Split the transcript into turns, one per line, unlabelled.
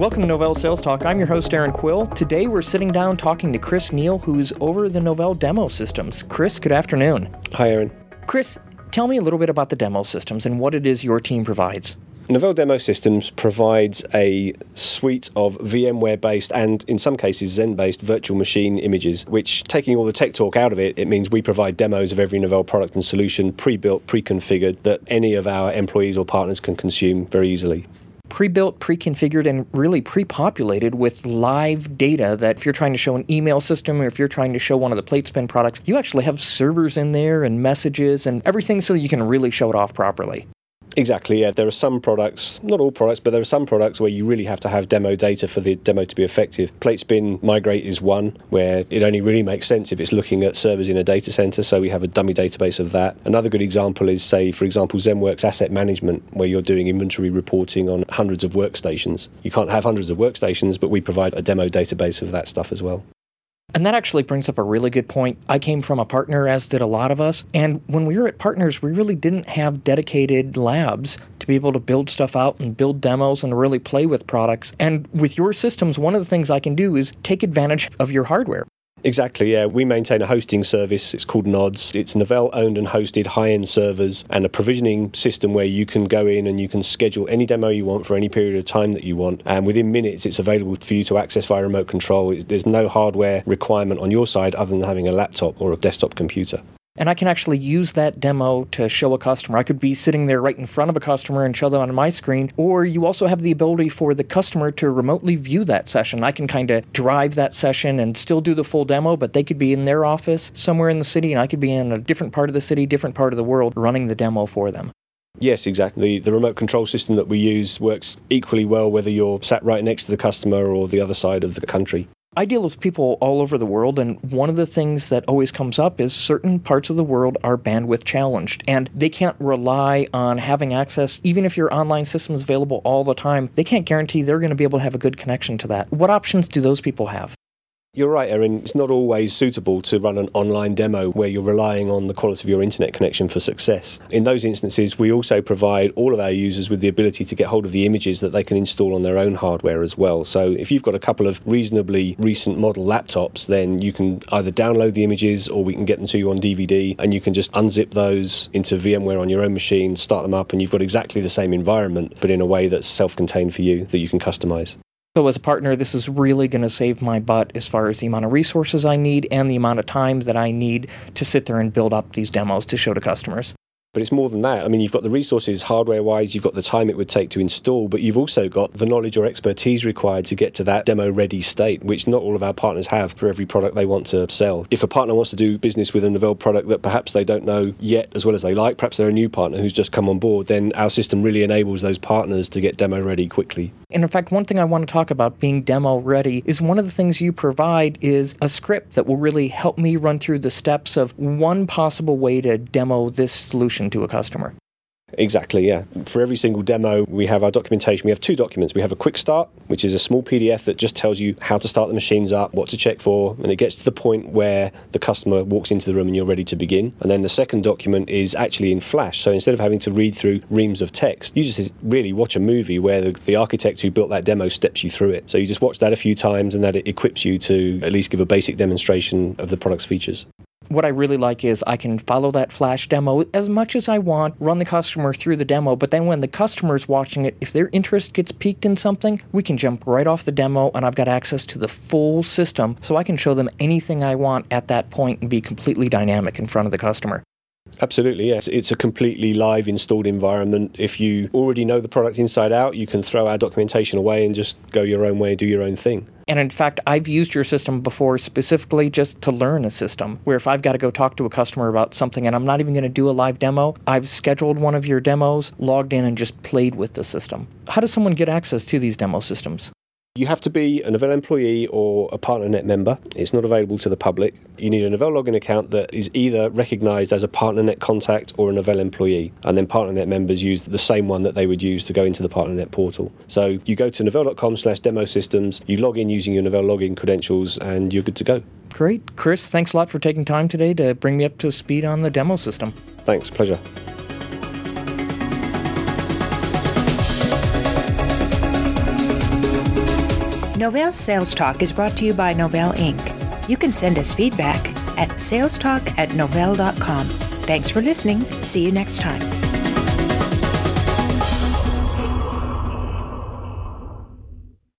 Welcome to Novell Sales Talk. I'm your host, Erin Quill. Today we're sitting down talking to Chris Neal, who's over the Novell Demo Systems. Chris, good afternoon.
Hi, Erin.
Chris, tell me a little bit about the demo systems and what it is your team provides.
Novell Demo Systems provides a suite of VMware based and, in some cases, Xen based virtual machine images, which, taking all the tech talk out of it, it means we provide demos of every Novell product and solution pre built, pre configured that any of our employees or partners can consume very easily
pre-built, pre-configured, and really pre-populated with live data that if you're trying to show an email system or if you're trying to show one of the PlateSpin products, you actually have servers in there and messages and everything so you can really show it off properly.
Exactly, yeah. There are some products, not all products, but there are some products where you really have to have demo data for the demo to be effective. PlateSpin Migrate is one where it only really makes sense if it's looking at servers in a data center, so we have a dummy database of that. Another good example is, say, for example, ZenWorks Asset Management, where you're doing inventory reporting on hundreds of workstations. You can't have hundreds of workstations, but we provide a demo database of that stuff as well.
And that actually brings up a really good point. I came from a partner, as did a lot of us. And when we were at partners, we really didn't have dedicated labs to be able to build stuff out and build demos and really play with products. And with your systems, one of the things I can do is take advantage of your hardware.
Exactly, yeah. We maintain a hosting service. It's called Nods. It's Novell owned and hosted high end servers and a provisioning system where you can go in and you can schedule any demo you want for any period of time that you want. And within minutes, it's available for you to access via remote control. There's no hardware requirement on your side other than having a laptop or a desktop computer
and I can actually use that demo to show a customer. I could be sitting there right in front of a customer and show them on my screen, or you also have the ability for the customer to remotely view that session. I can kind of drive that session and still do the full demo, but they could be in their office somewhere in the city, and I could be in a different part of the city, different part of the world, running the demo for them.
Yes, exactly. The remote control system that we use works equally well whether you're sat right next to the customer or the other side of the country.
I deal with people all over the world, and one of the things that always comes up is certain parts of the world are bandwidth challenged, and they can't rely on having access, even if your online system is available all the time. They can't guarantee they're going to be able to have a good connection to that. What options do those people have?
You're right, Erin. It's not always suitable to run an online demo where you're relying on the quality of your internet connection for success. In those instances, we also provide all of our users with the ability to get hold of the images that they can install on their own hardware as well. So if you've got a couple of reasonably recent model laptops, then you can either download the images or we can get them to you on DVD and you can just unzip those into VMware on your own machine, start them up, and you've got exactly the same environment, but in a way that's self contained for you that you can customize.
So, as a partner, this is really going to save my butt as far as the amount of resources I need and the amount of time that I need to sit there and build up these demos to show to customers.
But it's more than that. I mean, you've got the resources hardware wise, you've got the time it would take to install, but you've also got the knowledge or expertise required to get to that demo ready state, which not all of our partners have for every product they want to sell. If a partner wants to do business with a Novell product that perhaps they don't know yet as well as they like, perhaps they're a new partner who's just come on board, then our system really enables those partners to get demo ready quickly.
And in fact, one thing I want to talk about being demo ready is one of the things you provide is a script that will really help me run through the steps of one possible way to demo this solution to a customer.
Exactly, yeah. For every single demo, we have our documentation. We have two documents. We have a quick start, which is a small PDF that just tells you how to start the machines up, what to check for, and it gets to the point where the customer walks into the room and you're ready to begin. And then the second document is actually in Flash. So instead of having to read through reams of text, you just really watch a movie where the, the architect who built that demo steps you through it. So you just watch that a few times and that it equips you to at least give a basic demonstration of the product's features
what I really like is I can follow that flash demo as much as I want, run the customer through the demo, but then when the customer's watching it, if their interest gets piqued in something, we can jump right off the demo and I've got access to the full system so I can show them anything I want at that point and be completely dynamic in front of the customer.
Absolutely, yes. It's a completely live installed environment. If you already know the product inside out, you can throw our documentation away and just go your own way and do your own thing.
And in fact, I've used your system before specifically just to learn a system. Where if I've got to go talk to a customer about something and I'm not even going to do a live demo, I've scheduled one of your demos, logged in, and just played with the system. How does someone get access to these demo systems?
You have to be a Novell employee or a PartnerNet member. It's not available to the public. You need a Novell login account that is either recognized as a PartnerNet contact or a Novell employee. And then PartnerNet members use the same one that they would use to go into the PartnerNet portal. So you go to novell.com slash demo systems, you log in using your Novell login credentials, and you're good to go.
Great. Chris, thanks a lot for taking time today to bring me up to speed on the demo system.
Thanks. Pleasure.
Novell Sales Talk is brought to you by Novell Inc. You can send us feedback at salestalk at novell.com. Thanks for listening. See you next time.